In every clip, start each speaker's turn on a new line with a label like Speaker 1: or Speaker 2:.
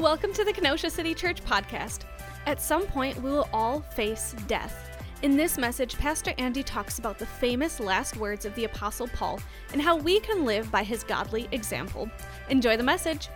Speaker 1: Welcome to the Kenosha City Church podcast. At some point, we will all face death. In this message, Pastor Andy talks about the famous last words of the Apostle Paul and how we can live by his godly example. Enjoy the message.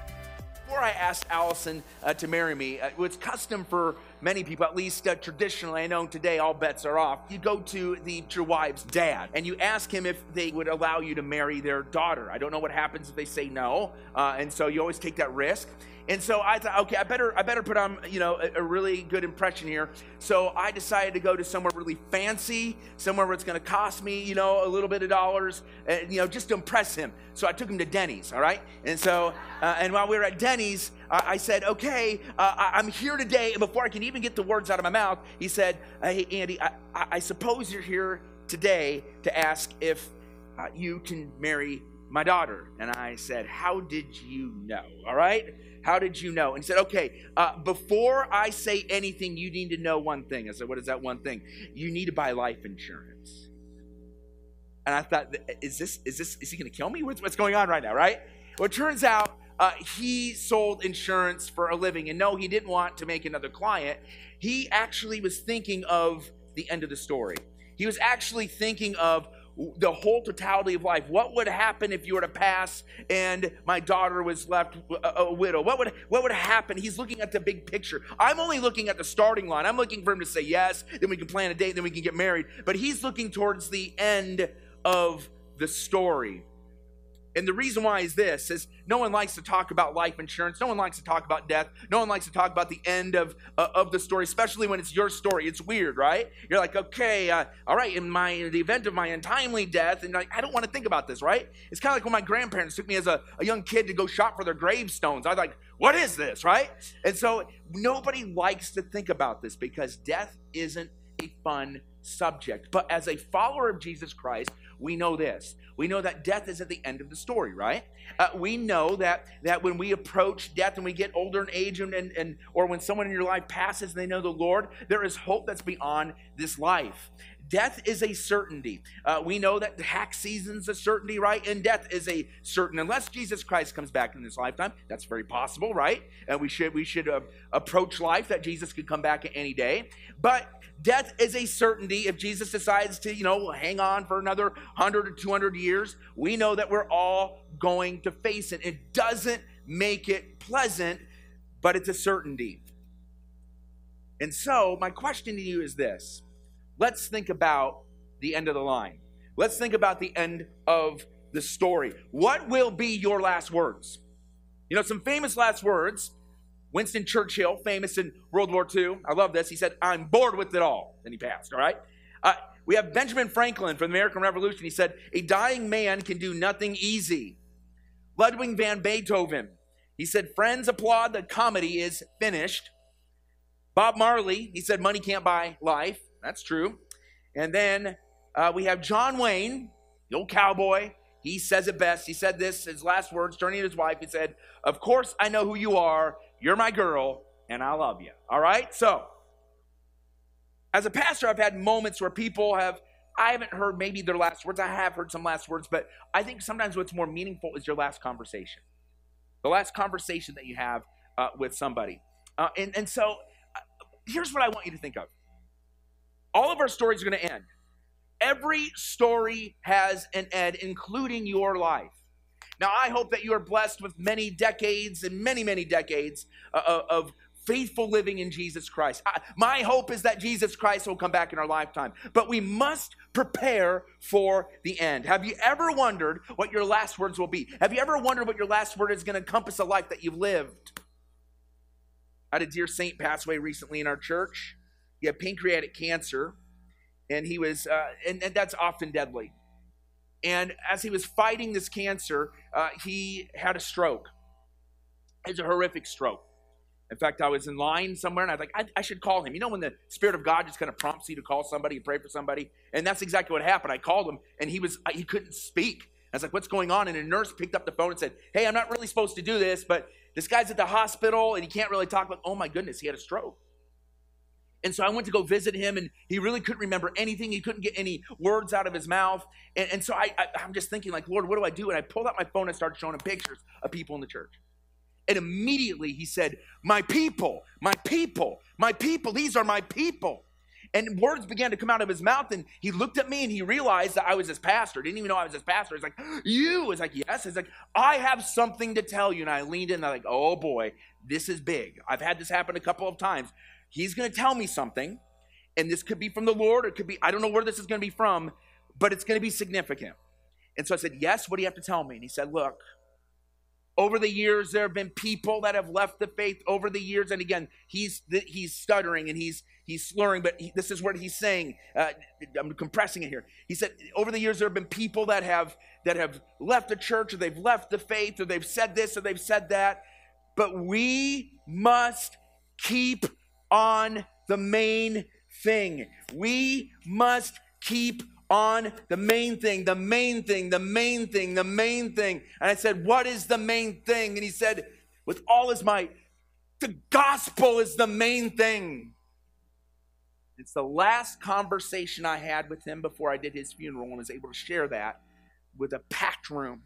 Speaker 2: Before I asked Allison uh, to marry me, uh, it's custom for many people, at least uh, traditionally, I know today all bets are off. You go to the your wife's dad and you ask him if they would allow you to marry their daughter. I don't know what happens if they say no, uh, and so you always take that risk. And so I thought, okay, I better I better put on you know a, a, really good impression here. So I decided to go to somewhere really fancy, somewhere where it's going to cost me you know a little bit of dollars, and you know just to impress him. So I took him to Denny's, all right. And so uh, and while we were at Denny's, I said, okay, uh, I, am here today. And before I can even get the words out of my mouth, he said, hey Andy, I, I suppose you're here today to ask if uh, you can marry my daughter. And I said, how did you know? All right. How did you know? And he said, Okay, uh, before I say anything, you need to know one thing. I said, What is that one thing? You need to buy life insurance. And I thought, Is this, is this, is he going to kill me? What's, what's going on right now, right? Well, it turns out uh, he sold insurance for a living. And no, he didn't want to make another client. He actually was thinking of the end of the story. He was actually thinking of the whole totality of life. What would happen if you were to pass and my daughter was left a, a, widow? What would what would happen? He's looking at the big picture. I'm only looking at the starting line. I'm looking for him to say yes, then we can plan a date, then we can get married. But he's looking towards the end of the story. And the reason why is this is no one likes to talk about life insurance. No one likes to talk about death. No one likes to talk about the end of, uh, of the story, especially when it's your story. It's weird, right? You're like, okay, uh, all right, in my in the event of my untimely death, and like, I don't want to think about this, right? It's kind of like when my grandparents took me as a, a young kid to go shop for their gravestones. I was like, what is this, right? And so nobody likes to think about this because death isn't a fun subject. But as a follower of Jesus Christ, we know this. We know that death is at the end of the story, right? Uh, we know that that when we approach death and we get older in age and, and, and or when someone in your life passes and they know the Lord, there is hope that's beyond this life. Death is a certainty. Uh, we know that tax season's a certainty, right? And death is a certain. Unless Jesus Christ comes back in this lifetime, that's very possible, right? And we should we should uh, approach life that Jesus could come back at any day. But death is a certainty. If Jesus decides to, you know, hang on for another 100 or 200 years, we know that we're all going to face it. It doesn't make it pleasant, but it's a certainty. And so, my question to you is this let's think about the end of the line. Let's think about the end of the story. What will be your last words? You know, some famous last words Winston Churchill, famous in World War II, I love this. He said, I'm bored with it all. And he passed, all right? Uh, we have Benjamin Franklin from the American Revolution. He said, A dying man can do nothing easy. Ludwig van Beethoven, he said, Friends applaud the comedy is finished. Bob Marley, he said, Money can't buy life. That's true. And then uh, we have John Wayne, the old cowboy. He says it best. He said this, his last words, turning to his wife. He said, Of course, I know who you are. You're my girl, and I love you. All right? So, as a pastor, I've had moments where people have, I haven't heard maybe their last words. I have heard some last words, but I think sometimes what's more meaningful is your last conversation. The last conversation that you have uh, with somebody. Uh, and, and so, uh, here's what I want you to think of all of our stories are going to end. Every story has an end, including your life. Now, I hope that you are blessed with many decades and many, many decades uh, uh, of faithful living in Jesus Christ. My hope is that Jesus Christ will come back in our lifetime, but we must prepare for the end. Have you ever wondered what your last words will be? Have you ever wondered what your last word is going to encompass a life that you've lived? I had a dear saint pass away recently in our church. He had pancreatic cancer, and he was, uh, and, and that's often deadly. And as he was fighting this cancer, uh, he had a stroke. It's a horrific stroke. In fact, I was in line somewhere and I was like, I, I, should call him. You know, when the Spirit of God just kind of prompts you to call somebody and pray for somebody? And that's exactly what happened. I called him and he was, he couldn't speak. I was like, what's going on? And a nurse picked up the phone and said, Hey, I'm not really supposed to do this, but this guy's at the hospital and he can't really talk. But oh my goodness, he had a stroke. And so I went to go visit him, and he really couldn't remember anything. He couldn't get any words out of his mouth. And, and so I, I, I'm just thinking, like, Lord, what do I do? And I pulled out my phone and started showing him pictures of people in the church. And immediately he said, My people, my people, my people, these are my people. And words began to come out of his mouth, and he looked at me and he realized that I was his pastor. Didn't even know I was his pastor. He's like, You? It's like, Yes. He's like, I have something to tell you. And I leaned in and I'm like, Oh boy, this is big. I've had this happen a couple of times. He's going to tell me something, and this could be from the Lord, or it could be, I don't know where this is going to be from, but it's going to be significant. And so I said, Yes, what do you have to tell me? And he said, Look, over the years there have been people that have left the faith over the years and again he's he's stuttering and he's he's slurring but he, this is what he's saying uh, i'm compressing it here he said over the years there have been people that have that have left the church or they've left the faith or they've said this or they've said that but we must keep on the main thing we must keep on the main thing, the main thing, the main thing, the main thing. And I said, What is the main thing? And he said, With all his might, the gospel is the main thing. It's the last conversation I had with him before I did his funeral and was able to share that with a packed room.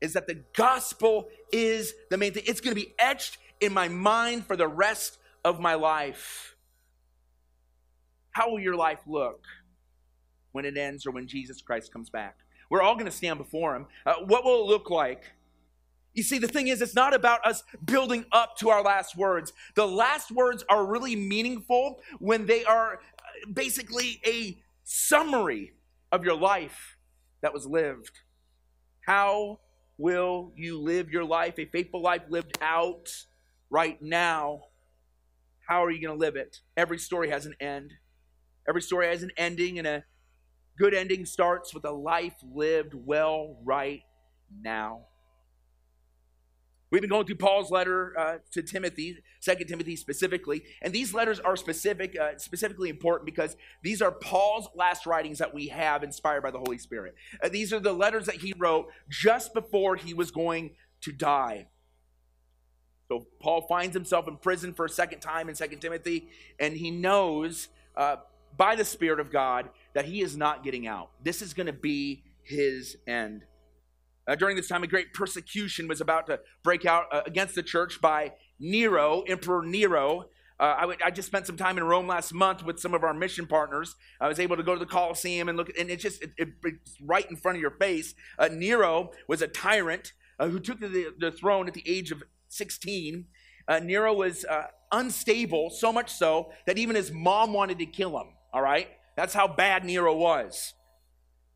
Speaker 2: Is that the gospel is the main thing? It's going to be etched in my mind for the rest of my life. How will your life look? when it ends or when Jesus Christ comes back. We're all going to stand before him. Uh, what will it look like? You see, the thing is, it's not about us building up to our last words. The last words are really meaningful when they are uh, basically a summary of your life that was lived. How will you live your life, a faithful life lived out right now? How are you going to live it? Every story has an end. Every story has an ending and a good ending starts with a life lived well right now. We've been going through Paul's letter uh, to Timothy, Second Timothy specifically, and these letters are specific, uh, specifically important because these are Paul's last writings that we have inspired by the Holy Spirit. Uh, these are the letters that he wrote just before he was going to die. So Paul finds himself in prison for a second time in Second Timothy, and he knows uh, by the Spirit of God that he is not getting out. This is going to be his end. Uh, during this time, a great persecution was about to break out uh, against the church by Nero, Emperor Nero. Uh, I, just spent some time in Rome last month with some of our mission partners. I was able to go to the Colosseum and look, and it's just it, it, it's right in front of your face. Uh, Nero was a tyrant uh, who took the, the throne at the age of 16. Uh, Nero was unstable, so much so that even his mom wanted to kill him. All right? That's how bad Nero was.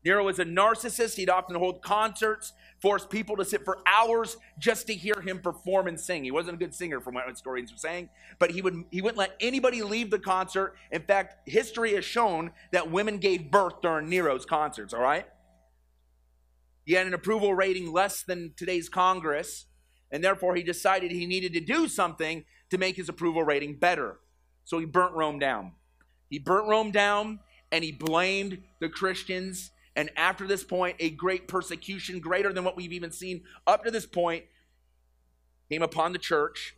Speaker 2: Nero was a narcissist. He'd often hold concerts, force people to sit for hours just to hear him perform and sing. He wasn't a good singer, from what historians are saying, but he would he wouldn't let anybody leave the concert. In fact, history has shown that women gave birth during Nero's concerts. All right. He had an approval rating less than today's Congress, and therefore he decided he needed to do something to make his approval rating better. So he burnt Rome down. He burnt Rome down and he blamed the Christians. And after this point, a great persecution, greater than what we've even seen up to this point, came upon the church.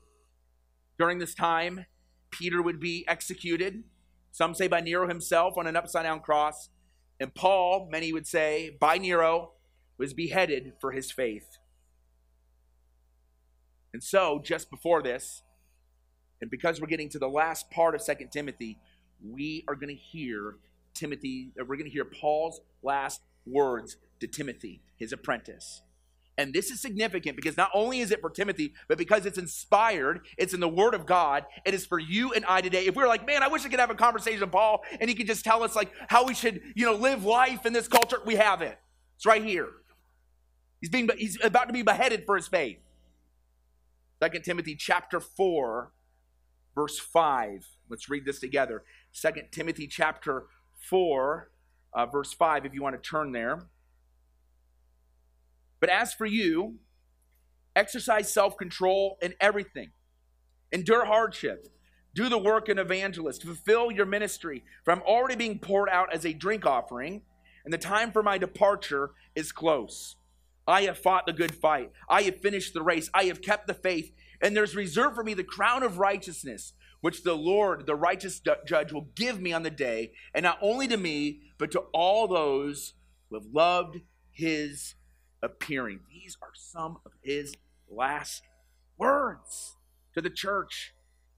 Speaker 2: During this time, Peter would be executed, some say by Nero himself on an upside down cross. And Paul, many would say, by Nero, was beheaded for his faith. And so, just before this, and because we're getting to the last part of Second Timothy, we are going to hear Timothy, uh, we're going to hear Paul's last words to Timothy, his apprentice. And this is significant because not only is it for Timothy, but because it's inspired, it's in the Word of God, it is for you and I today. If we are like, man, I wish I could have a conversation with Paul and he could just tell us like how we should, you know, live life in this culture, we have it. It's right here. He's being he's about to be beheaded for his faith. Second Timothy chapter 4, verse 5. Let's read this together. Second Timothy chapter 4, uh, verse 5, if you want to turn there. But as for you, exercise self control in everything, endure hardship, do the work of an evangelist, fulfill your ministry. For I'm already being poured out as a drink offering, and the time for my departure is close. I have fought the good fight, I have finished the race, I have kept the faith, and there's reserved for me the crown of righteousness which the Lord, the righteous judge, will give me on the day, and not only to me, but to all those who have loved his appearing. These are some of his last words to the church,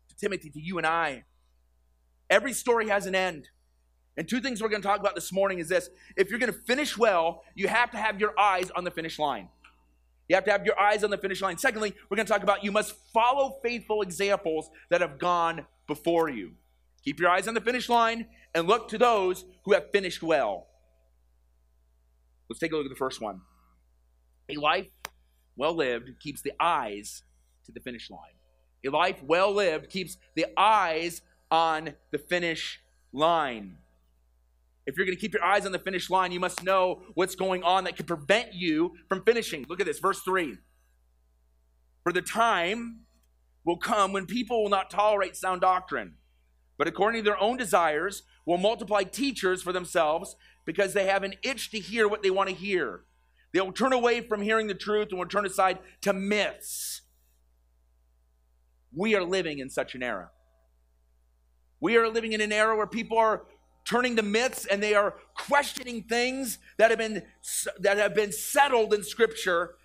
Speaker 2: to Timothy, to you and I. Every story has an end. And two things we're going to talk about this morning is this if you're going to finish well, you have to have your eyes on the finish line. You have to have your eyes on the finish line. Secondly, we're going to talk about you must follow faithful examples that have gone before you. Keep your eyes on the finish line and look to those who have finished well. Let's take a look at the first one. A life well lived keeps the eyes to the finish line. A life well lived keeps the eyes on the finish line. If you're going to keep your eyes on the finish line, you must know what's going on that can prevent you from finishing. Look at this, verse 3. For the time will come when people will not tolerate sound doctrine, but according to their own desires will multiply teachers for themselves because they have an itch to hear what they want to hear. They will turn away from hearing the truth and will turn aside to myths. We are living in such an era. We are living in an era where people are turning to myths and they are questioning things that have been that have been settled in scripture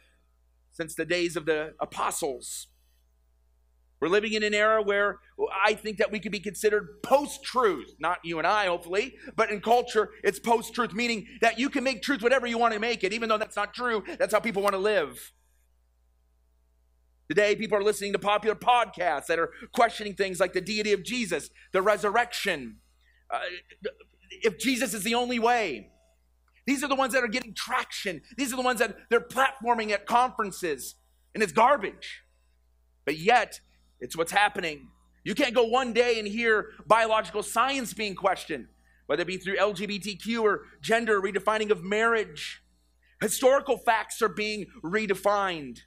Speaker 2: since the days of the apostles we're living in an era where I think that we could be considered post truth, not you and I, hopefully, but in culture, it's post truth, meaning that you can make truth whatever you want to make it, even though that's not true. That's how people want to live. Today, people are listening to popular podcasts that are questioning things like the deity of Jesus, the resurrection, uh, if Jesus is the only way. These are the ones that are getting traction. These are the ones that they're platforming at conferences, and it's garbage. But yet, it's what's happening. You can't go one day and hear biological science being questioned, whether it be through LGBTQ or gender redefining of marriage. Historical facts are being redefined.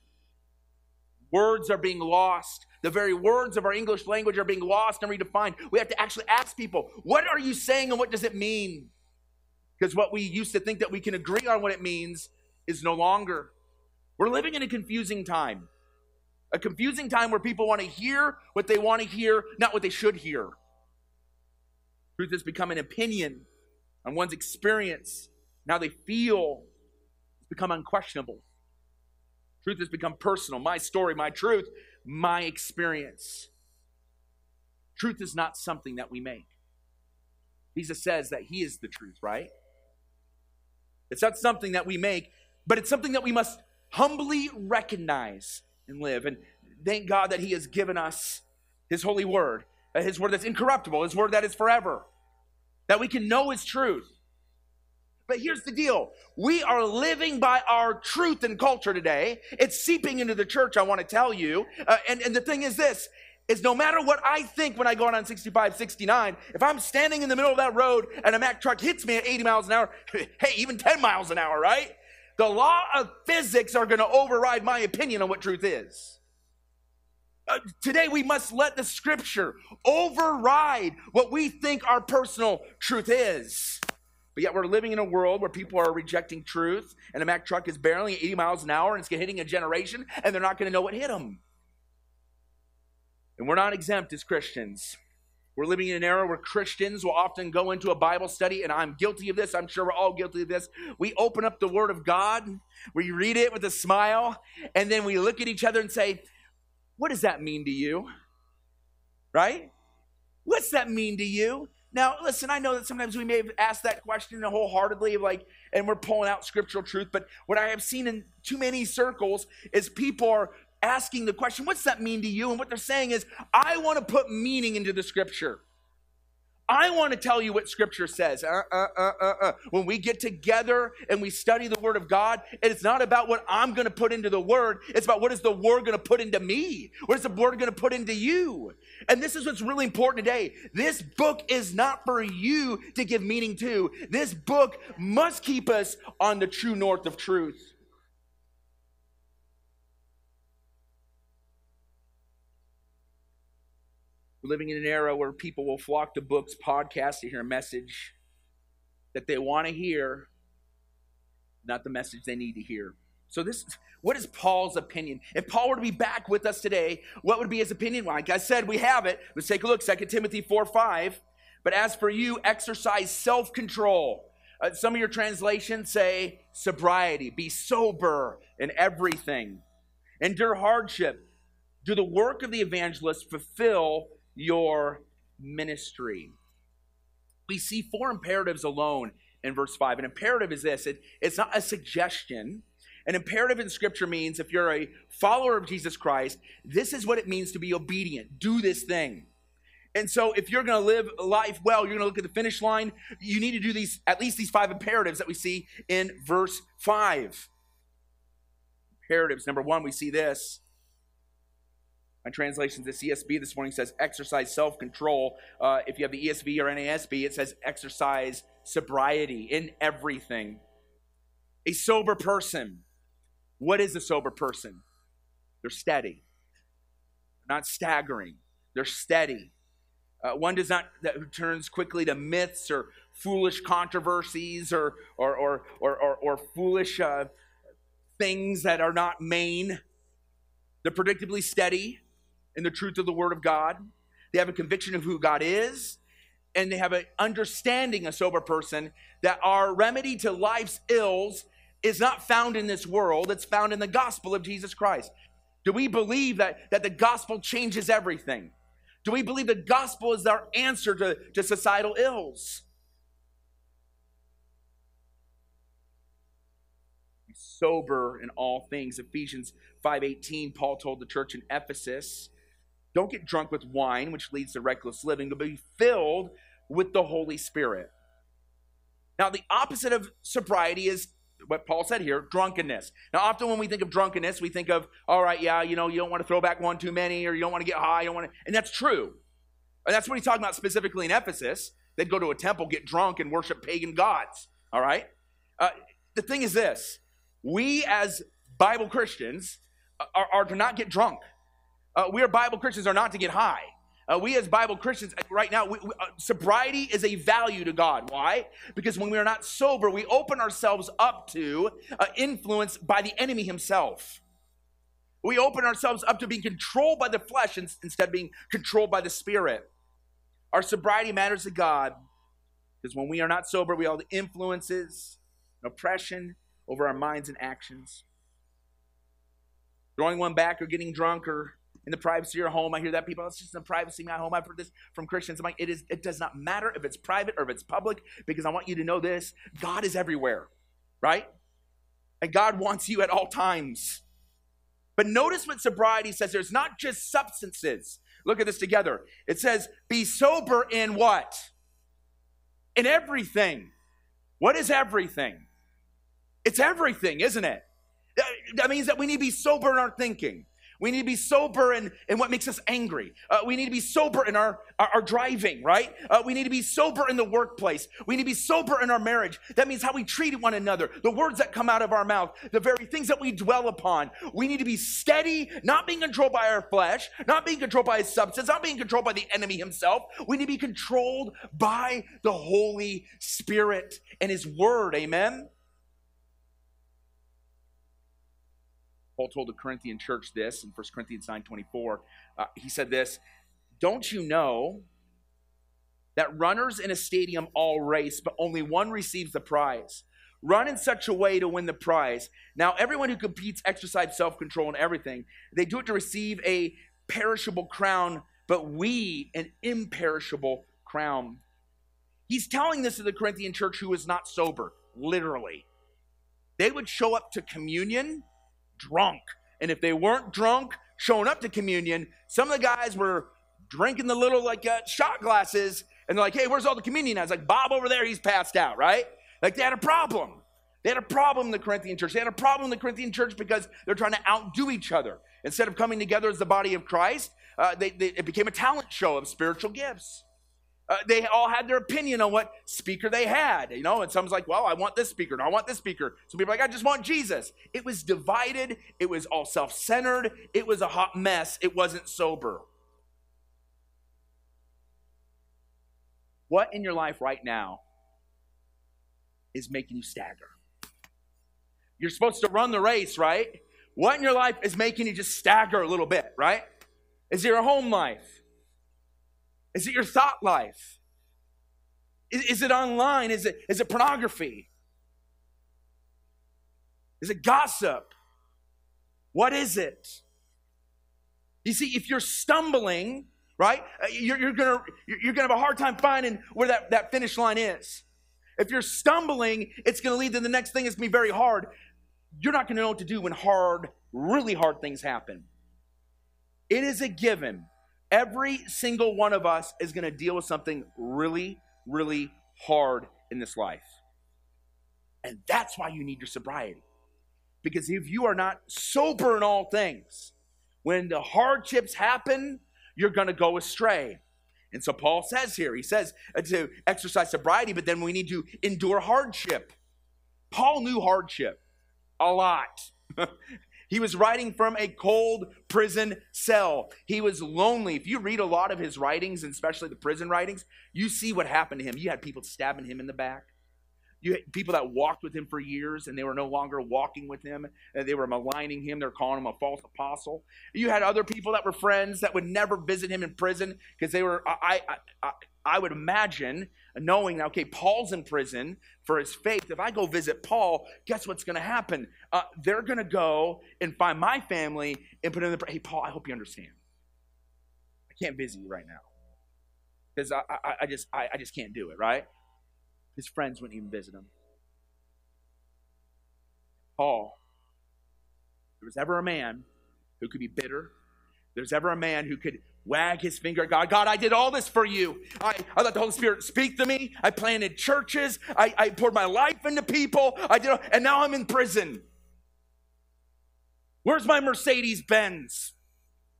Speaker 2: Words are being lost. The very words of our English language are being lost and redefined. We have to actually ask people, what are you saying and what does it mean? Because what we used to think that we can agree on what it means is no longer. We're living in a confusing time. A confusing time where people want to hear what they want to hear, not what they should hear. Truth has become an opinion on one's experience. Now they feel it's become unquestionable. Truth has become personal. My story, my truth, my experience. Truth is not something that we make. Jesus says that He is the truth, right? It's not something that we make, but it's something that we must humbly recognize and live. And thank God that He has given us His holy word, uh, His word that's incorruptible, His word that is forever, that we can know His truth. But here's the deal we are living by our truth and culture today. It's seeping into the church, I want to tell you. Uh, and, and the thing is this is no matter what I think when I go on 65, 69, if I'm standing in the middle of that road and a Mack truck hits me at 80 miles an hour, hey, even 10 miles an hour, right? The law of physics are going to override my opinion on what truth is. Uh, today, we must let the scripture override what we think our personal truth is. But yet, we're living in a world where people are rejecting truth, and a Mack truck is barely 80 miles an hour and it's hitting a generation, and they're not going to know what hit them. And we're not exempt as Christians. We're living in an era where Christians will often go into a Bible study, and I'm guilty of this. I'm sure we're all guilty of this. We open up the Word of God, we read it with a smile, and then we look at each other and say, What does that mean to you? Right? What's that mean to you? Now, listen, I know that sometimes we may have asked that question wholeheartedly, like, and we're pulling out scriptural truth, but what I have seen in too many circles is people are asking the question, what's that mean to you? And what they're saying is, I want to put meaning into the scripture. I want to tell you what scripture says. Uh, uh, uh, uh, uh. When we get together and we study the word of God, it's not about what I'm going to put into the word. It's about what is the word going to put into me? What is the word going to put into you? And this is what's really important today. This book is not for you to give meaning to. This book must keep us on the true north of truth. Living in an era where people will flock to books, podcasts to hear a message that they want to hear, not the message they need to hear. So this what is Paul's opinion? If Paul were to be back with us today, what would be his opinion? Like I said, we have it. Let's take a look. 2 Timothy 4 5. But as for you, exercise self-control. Uh, some of your translations say sobriety, be sober in everything. Endure hardship do the work of the evangelist, fulfill your ministry. We see four imperatives alone in verse 5. An imperative is this it, it's not a suggestion. An imperative in Scripture means if you're a follower of Jesus Christ, this is what it means to be obedient. Do this thing. And so, if you're going to live life well, you're going to look at the finish line, you need to do these, at least these five imperatives that we see in verse 5. Imperatives. Number one, we see this. My translation, the CSB this morning says exercise self control. Uh, if you have the ESV or NASB, it says exercise sobriety in everything. A sober person. What is a sober person? They're steady, They're not staggering, they're steady. Uh, one does not that turns quickly to myths or foolish controversies or or or or, or, or foolish uh, things that are not main. They're predictably steady in the truth of the Word of God. They have a conviction of who God is, and they have an understanding, a sober person, that our remedy to life's ills is not found in this world, it's found in the gospel of Jesus Christ. Do we believe that, that the gospel changes everything? Do we believe the gospel is our answer to, to societal ills? Be sober in all things. Ephesians 5:18, Paul told the church in Ephesus, don't get drunk with wine, which leads to reckless living, but be filled with the Holy Spirit. Now, the opposite of sobriety is what Paul said here, drunkenness. Now, often when we think of drunkenness, we think of, all right, yeah, you know, you don't want to throw back one too many, or you don't want to get high, you don't want to, and that's true. And that's what he's talking about specifically in Ephesus. They'd go to a temple, get drunk, and worship pagan gods. All right? Uh, the thing is this we as Bible Christians are, are to not get drunk. Uh, we are Bible Christians are not to get high. Uh, we as Bible Christians, uh, right now, we, we, uh, sobriety is a value to God. Why? Because when we are not sober, we open ourselves up to uh, influence by the enemy himself. We open ourselves up to being controlled by the flesh instead of being controlled by the spirit. Our sobriety matters to God because when we are not sober, we all the influences, oppression over our minds and actions. Throwing one back or getting drunk or in the privacy of your home. I hear that people, oh, it's just in the privacy of my home. I've heard this from Christians. I'm like, it is, it does not matter if it's private or if it's public, because I want you to know this. God is everywhere, right? And God wants you at all times. But notice what sobriety says. There's not just substances. Look at this together. It says, be sober in what? In everything. What is everything? It's everything, isn't it? That means that we need to be sober in our thinking. We need to be sober in, in what makes us angry. Uh, we need to be sober in our, our, our driving, right? Uh, we need to be sober in the workplace. We need to be sober in our marriage. That means how we treat one another, the words that come out of our mouth, the very things that we dwell upon. We need to be steady, not being controlled by our flesh, not being controlled by his substance, not being controlled by the enemy himself. We need to be controlled by the Holy Spirit and his word. Amen? Paul told the Corinthian church this in 1 Corinthians 9 24. Uh, he said this Don't you know that runners in a stadium all race, but only one receives the prize? Run in such a way to win the prize. Now, everyone who competes exercise self control in everything. They do it to receive a perishable crown, but we an imperishable crown. He's telling this to the Corinthian church who is not sober, literally. They would show up to communion drunk. And if they weren't drunk, showing up to communion, some of the guys were drinking the little like uh, shot glasses and they're like, hey, where's all the communion? I was like, Bob over there, he's passed out, right? Like they had a problem. They had a problem in the Corinthian church. They had a problem in the Corinthian church because they're trying to outdo each other. Instead of coming together as the body of Christ, uh, they, they, it became a talent show of spiritual gifts. Uh, they all had their opinion on what speaker they had, you know, and someone's like, well, I want this speaker, and I want this speaker. Some people like, I just want Jesus. It was divided, it was all self centered, it was a hot mess, it wasn't sober. What in your life right now is making you stagger? You're supposed to run the race, right? What in your life is making you just stagger a little bit, right? Is your home life? Is it your thought life? Is, is it online? Is it, is it pornography? Is it gossip? What is it? You see, if you're stumbling, right, uh, you're, you're gonna you're gonna have a hard time finding where that, that finish line is. If you're stumbling, it's gonna lead to the next thing. It's gonna be very hard. You're not gonna know what to do when hard, really hard things happen. It is a given. Every single one of us is gonna deal with something really, really hard in this life. And that's why you need your sobriety. Because if you are not sober in all things, when the hardships happen, you're going to go astray. And so Paul says here, he says to exercise sobriety, but then we need to endure hardship. Paul knew hardship a lot. he was writing from a cold prison cell. He was lonely. If you read a lot of his writings, and especially the prison writings, you see what happened to him. You had people stabbing him in the back. You had people that walked with him for years and they were no longer walking with him. They were maligning him. They're calling him a false apostle. You had other people that were friends that would never visit him in prison because they were, I, I, I, I would imagine, knowing, okay, Paul's in prison for his faith. If I go visit Paul, guess what's going to happen? Uh, they're going to go and find my family and put in the, hey, Paul, I hope you understand. I can't visit you right now because I, I, I, just I, I just can't do it, right? His friends wouldn't even visit him. Paul, there was ever a man who could be bitter. There's ever a man who could wag his finger at God. God, I did all this for you. I, I let the Holy Spirit speak to me. I planted churches. I, I poured my life into people. I did, and now I'm in prison. Where's my Mercedes Benz?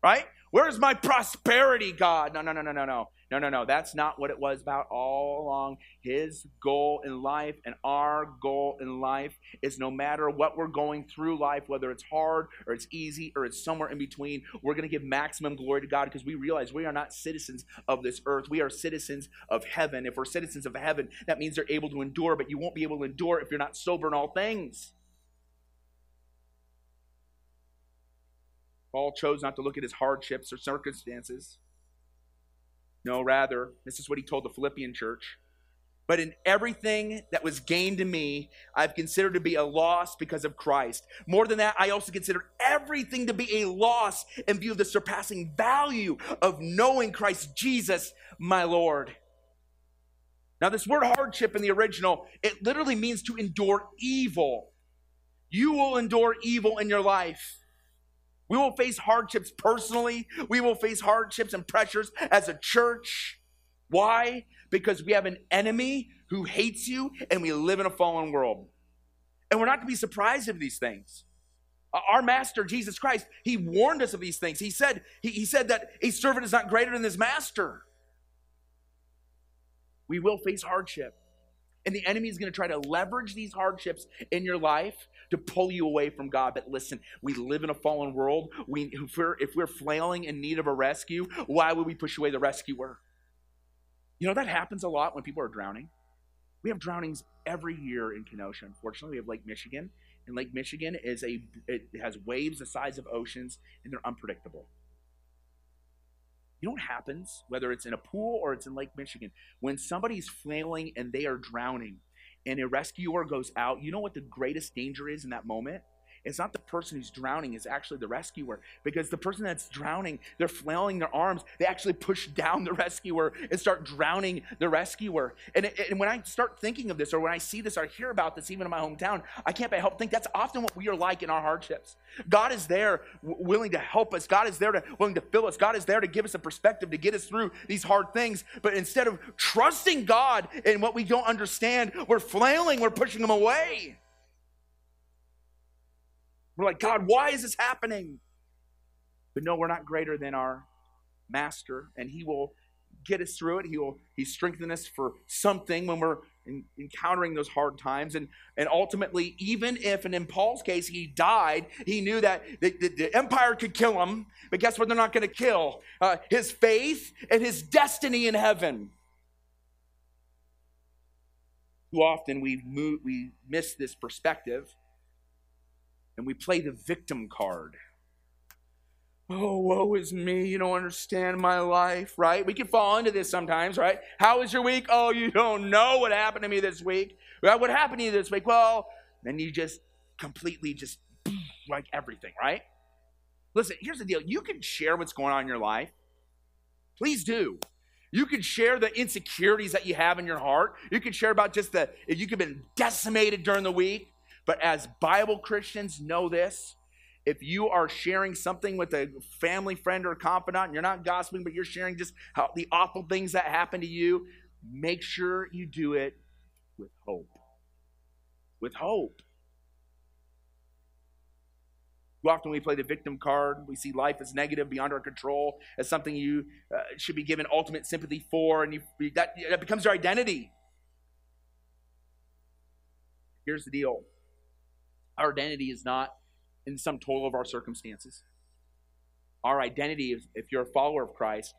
Speaker 2: Right? Where's my prosperity, God? No, no, no, no, no, no. No, no, no. That's not what it was about all along. His goal in life and our goal in life is no matter what we're going through life, whether it's hard or it's easy or it's somewhere in between, we're going to give maximum glory to God because we realize we are not citizens of this earth. We are citizens of heaven. If we're citizens of heaven, that means they're able to endure, but you won't be able to endure if you're not sober in all things. Paul chose not to look at his hardships or circumstances. No, rather, this is what he told the Philippian church. But in everything that was gained to me, I've considered to be a loss because of Christ. More than that, I also consider everything to be a loss in view of the surpassing value of knowing Christ Jesus, my Lord. Now, this word hardship in the original, it literally means to endure evil. You will endure evil in your life. We will face hardships personally. We will face hardships and pressures as a church. Why? Because we have an enemy who hates you and we live in a fallen world. And we're not to be surprised of these things. Uh, our master, Jesus Christ, he warned us of these things. He said, he, he said that a servant is not greater than his master. We will face hardship. And the enemy is going to try to leverage these hardships in your life to pull you away from God. But listen, we live in a fallen world. We, if, we're, if we're flailing in need of a rescue, why would we push away the rescuer? You know, that happens a lot when people are drowning. We have drownings every year in Kenosha. Unfortunately, we have Lake Michigan. And Lake Michigan is a it has waves the size of oceans, and they're unpredictable. You know what happens, whether it's in a pool or it's in Lake Michigan, when somebody's flailing and they are drowning and a rescuer goes out, you know what the greatest danger is in that moment? It's not the person who's drowning, it's actually the rescuer. Because the person that's drowning, they're flailing their arms, they actually push down the rescuer and start drowning the rescuer. And, and when I start thinking of this, or when I see this, or hear about this, even in my hometown, I can't but help think that's often what we are like in our hardships. God is there w- willing to help us, God is there to, willing to fill us, God is there to give us a perspective to get us through these hard things. But instead of trusting God in what we don't understand, we're flailing, we're pushing Him away. We're like, God, why is this happening? But no, we're not greater than our master, and he will get us through it. He will he strengthen us for something when we're in, encountering those hard times. And, and ultimately, even if, and in Paul's case, he died, he knew that the, the, the empire could kill him, but guess what? They're not going to kill uh, his faith and his destiny in heaven. Too often we move, we miss this perspective and we play the victim card. Oh, woe is me. You don't understand my life, right? We can fall into this sometimes, right? How was your week? Oh, you don't know what happened to me this week. Well, what happened to you this week? Well, then you just completely just like everything, right? Listen, here's the deal you can share what's going on in your life. Please do. You can share the insecurities that you have in your heart. You can share about just the, if you have been decimated during the week. But as Bible Christians, know this if you are sharing something with a family friend or confidant, and you're not gossiping, but you're sharing just how the awful things that happen to you, make sure you do it with hope. With hope. Often we play the victim card. We see life as negative, beyond our control, as something you uh, should be given ultimate sympathy for, and you, that, that becomes your identity. Here's the deal our identity is not in sum total of our circumstances. Our identity, if you're a follower of Christ,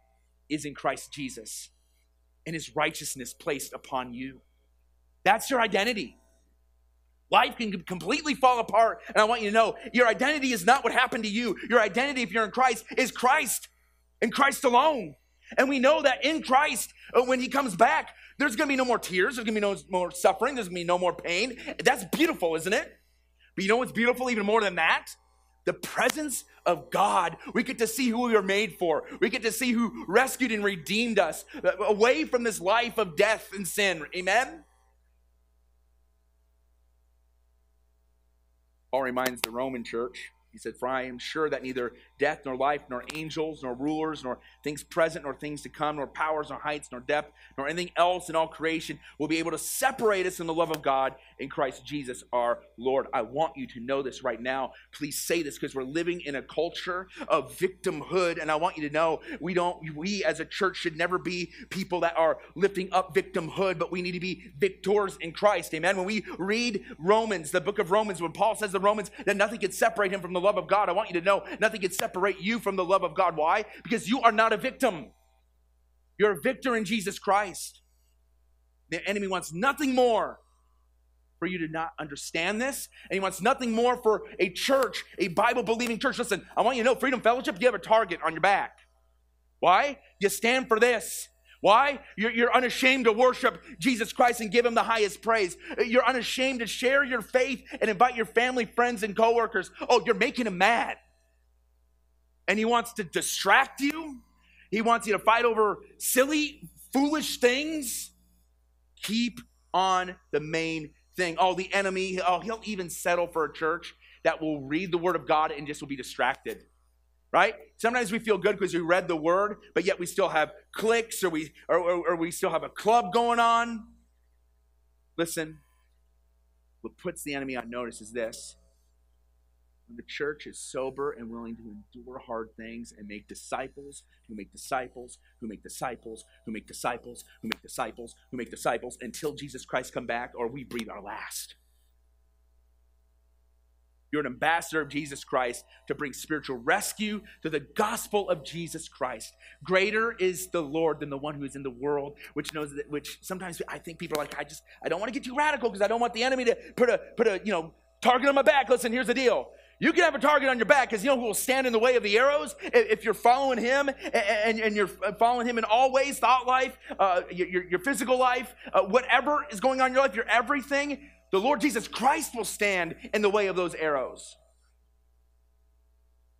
Speaker 2: is in Christ Jesus and his righteousness placed upon you. That's your identity. Life can completely fall apart. And I want you to know your identity is not what happened to you. Your identity, if you're in Christ, is Christ and Christ alone. And we know that in Christ, uh, when he comes back, there's going to be no more tears. There's going to be no more suffering. There's going to be no more pain. That's beautiful, isn't it? But you know what's beautiful even more than that? The presence of God. We get to see who we were made for. We get to see who rescued and redeemed us away from this life of death and sin. Amen? Paul reminds the Roman church he said, For I am sure that neither death, nor life, nor angels, nor rulers, nor things present, nor things to come, nor powers, nor heights, nor depth, nor anything else in all creation will be able to separate us from the love of God in Christ Jesus our Lord. I want you to know this right now. Please say this because we're living in a culture of victimhood. And I want you to know we don't, we as a church should never be people that are lifting up victimhood, but we need to be victors in Christ. Amen. When we read Romans, the book of Romans, when Paul says the Romans that nothing can separate him from the love of God, I want you to know nothing can separate you from the love of God. Why? Because you are not a victim. You're a victor in Jesus Christ. The enemy wants nothing more for you to not understand this, and he wants nothing more for a church, a Bible believing church. Listen, I want you to know Freedom Fellowship, you have a target on your back. Why? You stand for this. Why? You're, you're, unashamed to worship Jesus Christ and give him the highest praise. You're unashamed to share your faith and invite your family, friends, and coworkers. Oh, you're making him mad. And he wants to distract you. He wants you to fight over silly, foolish things. Keep on the main thing. Oh, the enemy, oh, he'll even settle for a church that will read the word of God and just will be distracted right? Sometimes we feel good because we read the word, but yet we still have cliques or we or, or, or, we still have a club going on. Listen, what puts the enemy on notice is this. The church is sober and willing to endure hard things and make disciples who make disciples, who make disciples, who make disciples, who make disciples, who make disciples until Jesus Christ come back or we breathe our last. You're an ambassador of Jesus Christ to bring spiritual rescue to the gospel of Jesus Christ. Greater is the Lord than the one who is in the world, which knows that, which sometimes I think people are like, I just, I don't want to get too radical because I don't want the enemy to put a, put a, you know, target on my back. Listen, here's the deal. You can have a target on your back because you know who will stand in the way of the arrows? If you're following him and, and you're following him in all ways, thought life, uh, your, your physical life, uh, whatever is going on in your life, your everything, the Lord Jesus Christ will stand in the way of those arrows.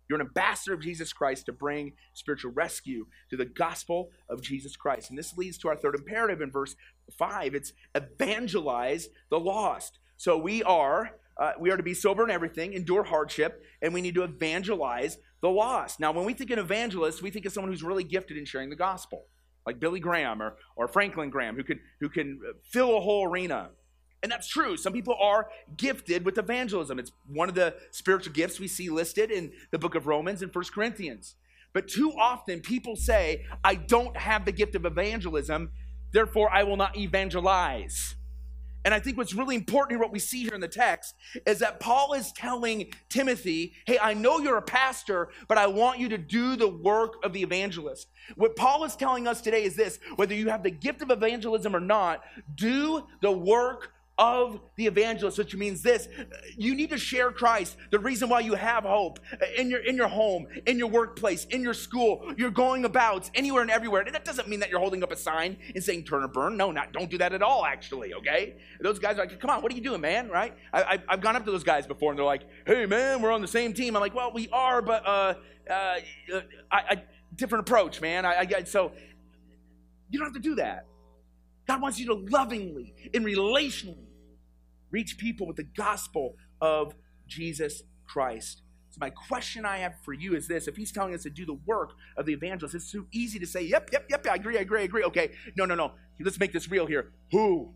Speaker 2: You're an ambassador of Jesus Christ to bring spiritual rescue to the gospel of Jesus Christ. And this leads to our third imperative in verse 5. It's evangelize the lost. So we are uh, we are to be sober in everything, endure hardship, and we need to evangelize the lost. Now, when we think an evangelist, we think of someone who's really gifted in sharing the gospel, like Billy Graham or, or Franklin Graham, who can, who can fill a whole arena. And that's true. Some people are gifted with evangelism. It's one of the spiritual gifts we see listed in the book of Romans and First Corinthians. But too often people say, I don't have the gift of evangelism, therefore I will not evangelize. And I think what's really important here, what we see here in the text, is that Paul is telling Timothy, hey, I know you're a pastor, but I want you to do the work of the evangelist. What Paul is telling us today is this whether you have the gift of evangelism or not, do the work of the evangelist, which means this you need to share Christ, the reason why you have hope in your, in your home, in your workplace, in your school, you're going about anywhere and everywhere. And that doesn't mean that you're holding up a sign and saying turn or burn. No, not, don't do that at all, actually, okay? Those guys are like, come on, what are you doing, man, right? I, have gone up to those guys before and they're like, hey, man, we're on the same team. I'm like, well, we are, but uh, uh, I, I, different approach, man. I, I, so you don't have to do that. God wants you to lovingly and relationally reach people with the gospel of Jesus Christ. So, my question I have for you is this if he's telling us to do the work of the evangelist, it's too easy to say, yep, yep, yep, I agree, I agree, I agree. Okay, no, no, no. Let's make this real here. Who?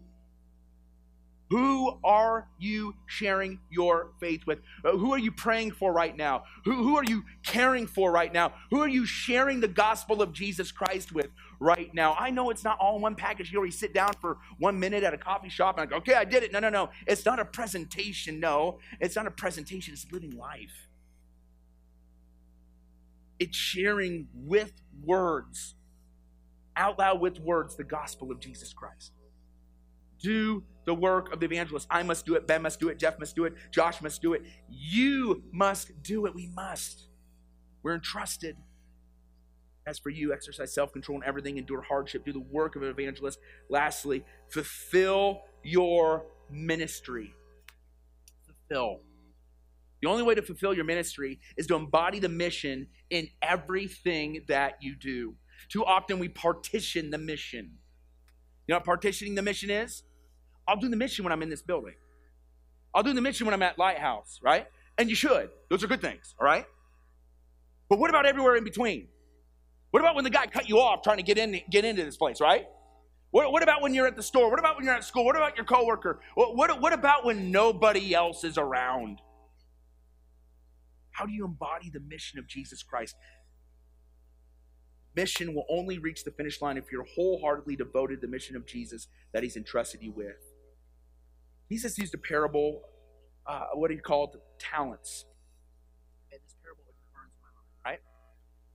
Speaker 2: Who are you sharing your faith with? Uh, who are you praying for right now? Who, who are you caring for right now? Who are you sharing the gospel of Jesus Christ with right now? I know it's not all in one package. You already sit down for one minute at a coffee shop and I go, okay, I did it. No, no, no. It's not a presentation. No, it's not a presentation. It's living life. It's sharing with words, out loud with words, the gospel of Jesus Christ. Do the work of the evangelist. I must do it. Ben must do it. Jeff must do it. Josh must do it. You must do it. We must. We're entrusted. As for you, exercise self control in everything, endure hardship, do the work of an evangelist. Lastly, fulfill your ministry. Fulfill. The only way to fulfill your ministry is to embody the mission in everything that you do. Too often we partition the mission. You know what partitioning the mission is? I'll do the mission when I'm in this building. I'll do the mission when I'm at Lighthouse, right? And you should. Those are good things, all right? But what about everywhere in between? What about when the guy cut you off trying to get in get into this place, right? What, what about when you're at the store? What about when you're at school? What about your coworker? What, what, what about when nobody else is around? How do you embody the mission of Jesus Christ? Mission will only reach the finish line if you're wholeheartedly devoted to the mission of Jesus that He's entrusted you with. Jesus used a parable, uh, what he called talents. And this parable burns my mind, right?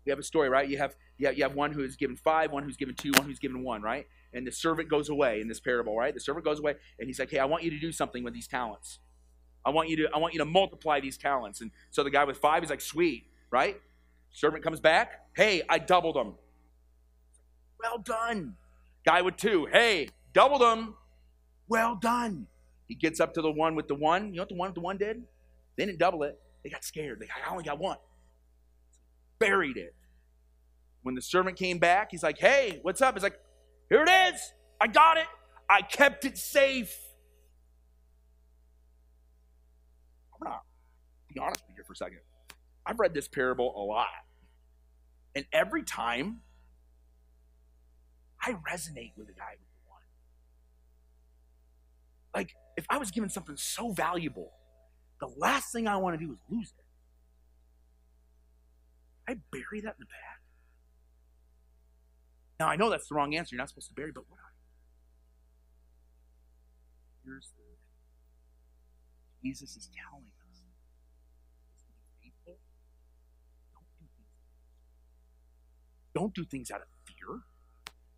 Speaker 2: We have a story, right? You have, you have you have one who is given five, one who's given two, one who's given one, right? And the servant goes away in this parable, right? The servant goes away and he's like, "Hey, I want you to do something with these talents. I want you to I want you to multiply these talents." And so the guy with five is like, "Sweet, right?" Servant comes back, "Hey, I doubled them." Well done. Guy with two, "Hey, doubled them." Well done. He gets up to the one with the one. You know what the one with the one did? They didn't double it. They got scared. They I only got one. Buried it. When the servant came back, he's like, hey, what's up? He's like, here it is. I got it. I kept it safe. I'm going to be honest with you for a second. I've read this parable a lot. And every time, I resonate with the guy with the one. Like, if I was given something so valuable, the last thing I want to do is lose it. I bury that in the back. Now I know that's the wrong answer. You're not supposed to bury, but what? Here's the Jesus is telling us. Don't do things out of fear.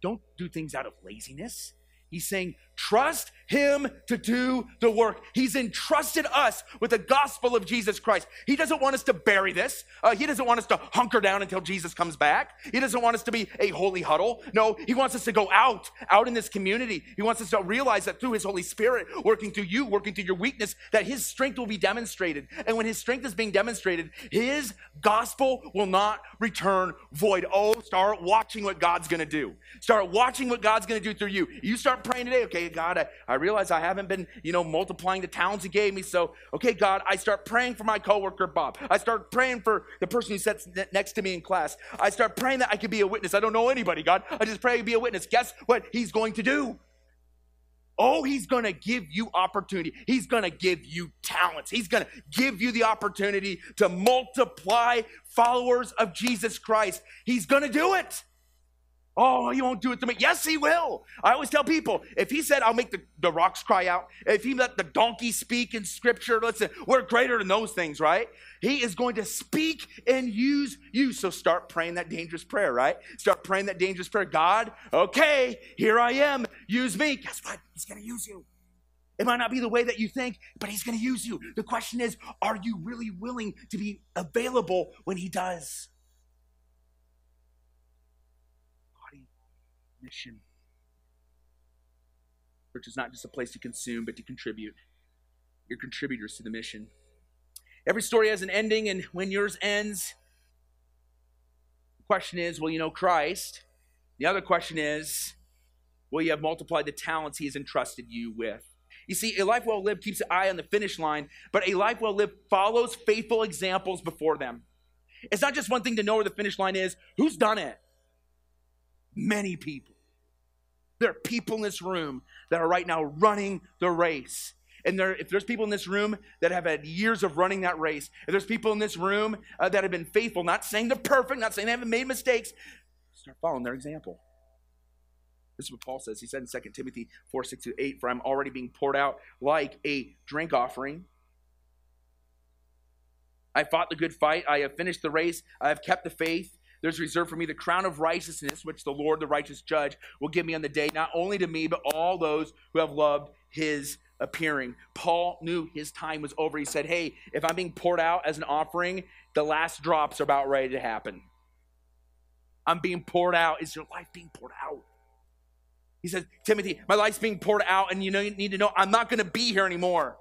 Speaker 2: Don't do things out of laziness. He's saying, trust him to do the work. He's entrusted us with the gospel of Jesus Christ. He doesn't want us to bury this. Uh, he doesn't want us to hunker down until Jesus comes back. He doesn't want us to be a holy huddle. No, he wants us to go out, out in this community. He wants us to realize that through his Holy Spirit, working through you, working through your weakness, that his strength will be demonstrated. And when his strength is being demonstrated, his gospel will not return void. Oh, start watching what God's going to do. Start watching what God's going to do through you. You start praying today, okay, God, I, I realize I haven't been, you know, multiplying the talents you gave me. So, okay, God, I start praying for my coworker, Bob. I start praying for the person who sits next to me in class. I start praying that I could be a witness. I don't know anybody, God. I just pray I be a witness. Guess what he's going to do? Oh, he's going to give you opportunity. He's going to give you talents. He's going to give you the opportunity to multiply followers of Jesus Christ. He's going to do it. Oh, he won't do it to me. Yes, he will. I always tell people if he said, I'll make the, the rocks cry out, if he let the donkey speak in scripture, listen, we're greater than those things, right? He is going to speak and use you. So start praying that dangerous prayer, right? Start praying that dangerous prayer. God, okay, here I am. Use me. Guess what? He's going to use you. It might not be the way that you think, but He's going to use you. The question is, are you really willing to be available when He does? Body mission. Church is not just a place to consume, but to contribute. You're contributors to the mission. Every story has an ending, and when yours ends, the question is will you know Christ? The other question is will you have multiplied the talents he has entrusted you with? You see, a life well lived keeps an eye on the finish line, but a life well lived follows faithful examples before them. It's not just one thing to know where the finish line is. Who's done it? Many people. There are people in this room that are right now running the race. And there, if there's people in this room that have had years of running that race, if there's people in this room uh, that have been faithful, not saying they're perfect, not saying they haven't made mistakes, start following their example. This is what Paul says. He said in 2 Timothy 4 6 to 8, For I'm already being poured out like a drink offering. I fought the good fight. I have finished the race. I have kept the faith. There's reserved for me the crown of righteousness, which the Lord, the righteous judge, will give me on the day, not only to me, but all those who have loved his appearing. Paul knew his time was over. He said, Hey, if I'm being poured out as an offering, the last drops are about ready to happen. I'm being poured out. Is your life being poured out? He says, Timothy, my life's being poured out, and you know you need to know I'm not going to be here anymore.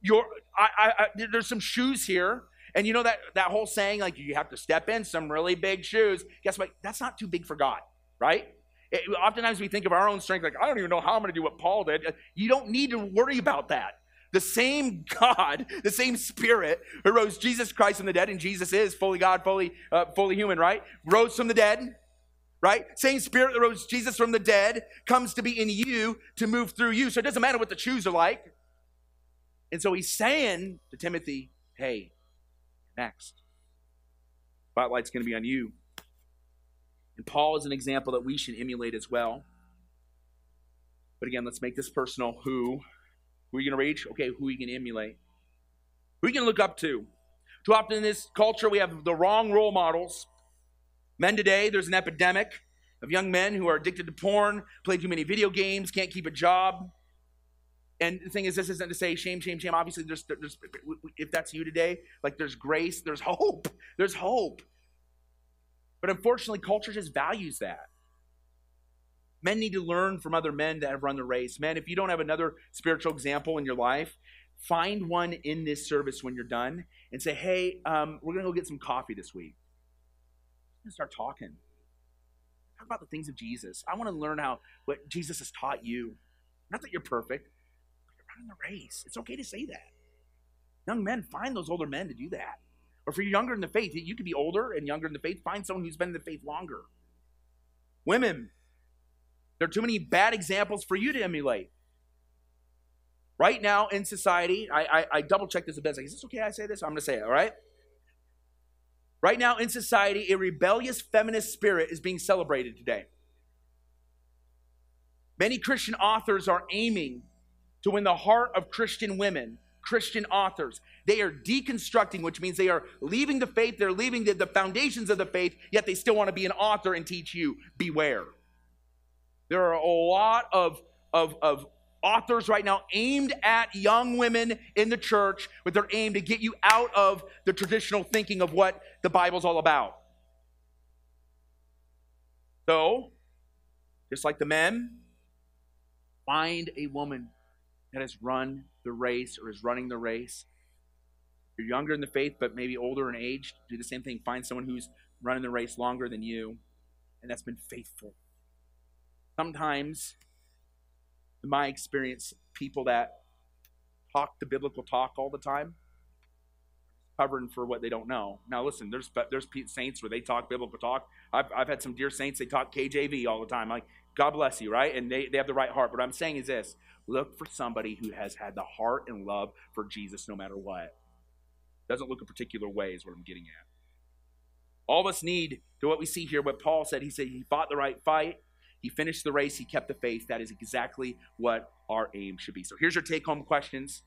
Speaker 2: Your, I, I, I, there's some shoes here, and you know that that whole saying, like you have to step in some really big shoes. Guess what? That's not too big for God, right? It, oftentimes we think of our own strength, like I don't even know how I'm going to do what Paul did. You don't need to worry about that. The same God, the same Spirit who rose Jesus Christ from the dead, and Jesus is fully God, fully, uh, fully human, right? Rose from the dead right? Same spirit that rose Jesus from the dead comes to be in you to move through you. So it doesn't matter what the shoes are like. And so he's saying to Timothy, hey, next. Spotlight's going to be on you. And Paul is an example that we should emulate as well. But again, let's make this personal. Who? Who are you going to reach? Okay, who are you going to emulate? Who are you going to look up to? Too often in this culture, we have the wrong role models. Men today, there's an epidemic of young men who are addicted to porn, play too many video games, can't keep a job. And the thing is, this isn't to say shame, shame, shame. Obviously, there's, there's if that's you today, like there's grace, there's hope, there's hope. But unfortunately, culture just values that. Men need to learn from other men that have run the race. Men, if you don't have another spiritual example in your life, find one in this service when you're done and say, hey, um, we're going to go get some coffee this week to start talking. Talk about the things of Jesus. I want to learn how what Jesus has taught you. Not that you're perfect, but you're the race. It's okay to say that. Young men, find those older men to do that. Or if you're younger in the faith, you could be older and younger in the faith. Find someone who's been in the faith longer. Women, there are too many bad examples for you to emulate. Right now in society, I, I, I double check this a bit. Like, is this okay I say this? I'm going to say it, all right? Right now in society, a rebellious feminist spirit is being celebrated today. Many Christian authors are aiming to win the heart of Christian women, Christian authors. They are deconstructing, which means they are leaving the faith, they're leaving the, the foundations of the faith, yet they still want to be an author and teach you beware. There are a lot of, of, of authors right now aimed at young women in the church with their aim to get you out of the traditional thinking of what the Bible's all about. So, just like the men, find a woman that has run the race or is running the race. You're younger in the faith, but maybe older in age, do the same thing. Find someone who's running the race longer than you and that's been faithful. Sometimes in my experience, people that talk the biblical talk all the time, covering for what they don't know. Now, listen, there's there's saints where they talk biblical talk. I've, I've had some dear saints, they talk KJV all the time. Like, God bless you, right? And they, they have the right heart. But what I'm saying is this look for somebody who has had the heart and love for Jesus no matter what. Doesn't look a particular way, is what I'm getting at. All of us need to what we see here, what Paul said. He said he fought the right fight. He finished the race, he kept the faith. That is exactly what our aim should be. So here's your take home questions.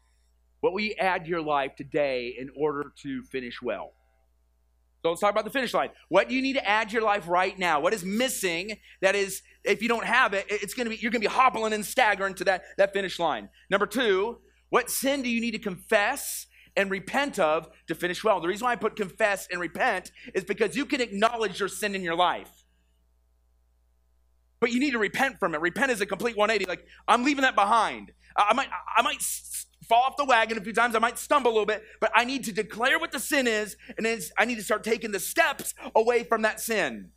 Speaker 2: What will you add to your life today in order to finish well? Let's talk about the finish line. What do you need to add to your life right now? What is missing that is, if you don't have it, it's gonna be, you're gonna be hobbling and staggering to that, that finish line. Number two, what sin do you need to confess and repent of to finish well? The reason why I put confess and repent is because you can acknowledge your sin in your life. But you need to repent from it. Repent is a complete 180. Like, I'm leaving that behind. I might, I might fall off the wagon a few times. I might stumble a little bit, but I need to declare what the sin is, and then I need to start taking the steps away from that sin.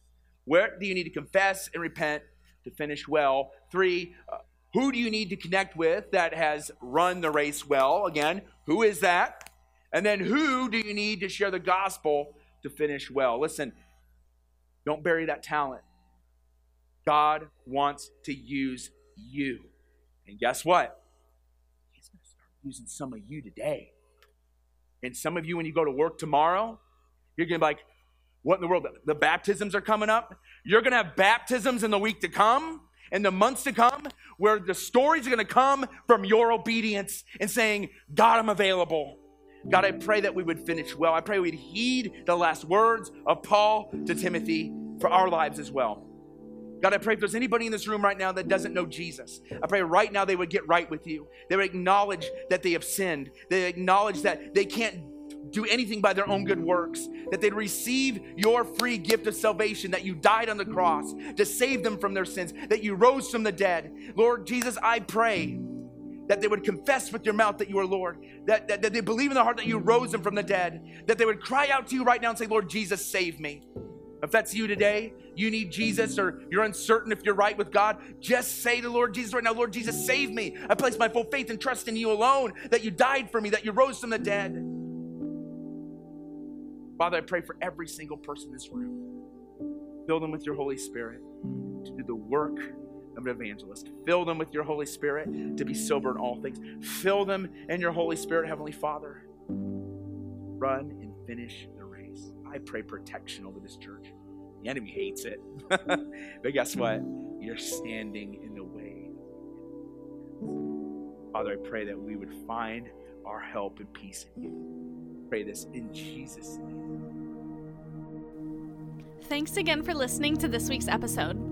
Speaker 2: Where do you need to confess and repent to finish well? Three, uh, who do you need to connect with that has run the race well? Again, who is that? And then who do you need to share the gospel to finish well? Listen, don't bury that talent. God wants to use you. And guess what? Using some of you today. And some of you, when you go to work tomorrow, you're going to be like, what in the world? The baptisms are coming up. You're going to have baptisms in the week to come, in the months to come, where the stories are going to come from your obedience and saying, God, I'm available. God, I pray that we would finish well. I pray we'd heed the last words of Paul to Timothy for our lives as well. God, I pray if there's anybody in this room right now that doesn't know Jesus, I pray right now they would get right with you. They would acknowledge that they have sinned. They acknowledge that they can't do anything by their own good works, that they'd receive your free gift of salvation, that you died on the cross to save them from their sins, that you rose from the dead. Lord Jesus, I pray that they would confess with your mouth that you are Lord, that, that, that they believe in their heart that you rose them from the dead, that they would cry out to you right now and say, Lord Jesus, save me. If that's you today, you need Jesus, or you're uncertain if you're right with God, just say to Lord Jesus right now, Lord Jesus, save me. I place my full faith and trust in you alone, that you died for me, that you rose from the dead. Father, I pray for every single person in this room. Fill them with your Holy Spirit to do the work of an evangelist. Fill them with your Holy Spirit to be sober in all things. Fill them in your Holy Spirit, Heavenly Father. Run and finish I pray protection over this church. The enemy hates it. but guess what? You're standing in the way. Father, I pray that we would find our help and peace in you. Pray this in Jesus' name.
Speaker 1: Thanks again for listening to this week's episode.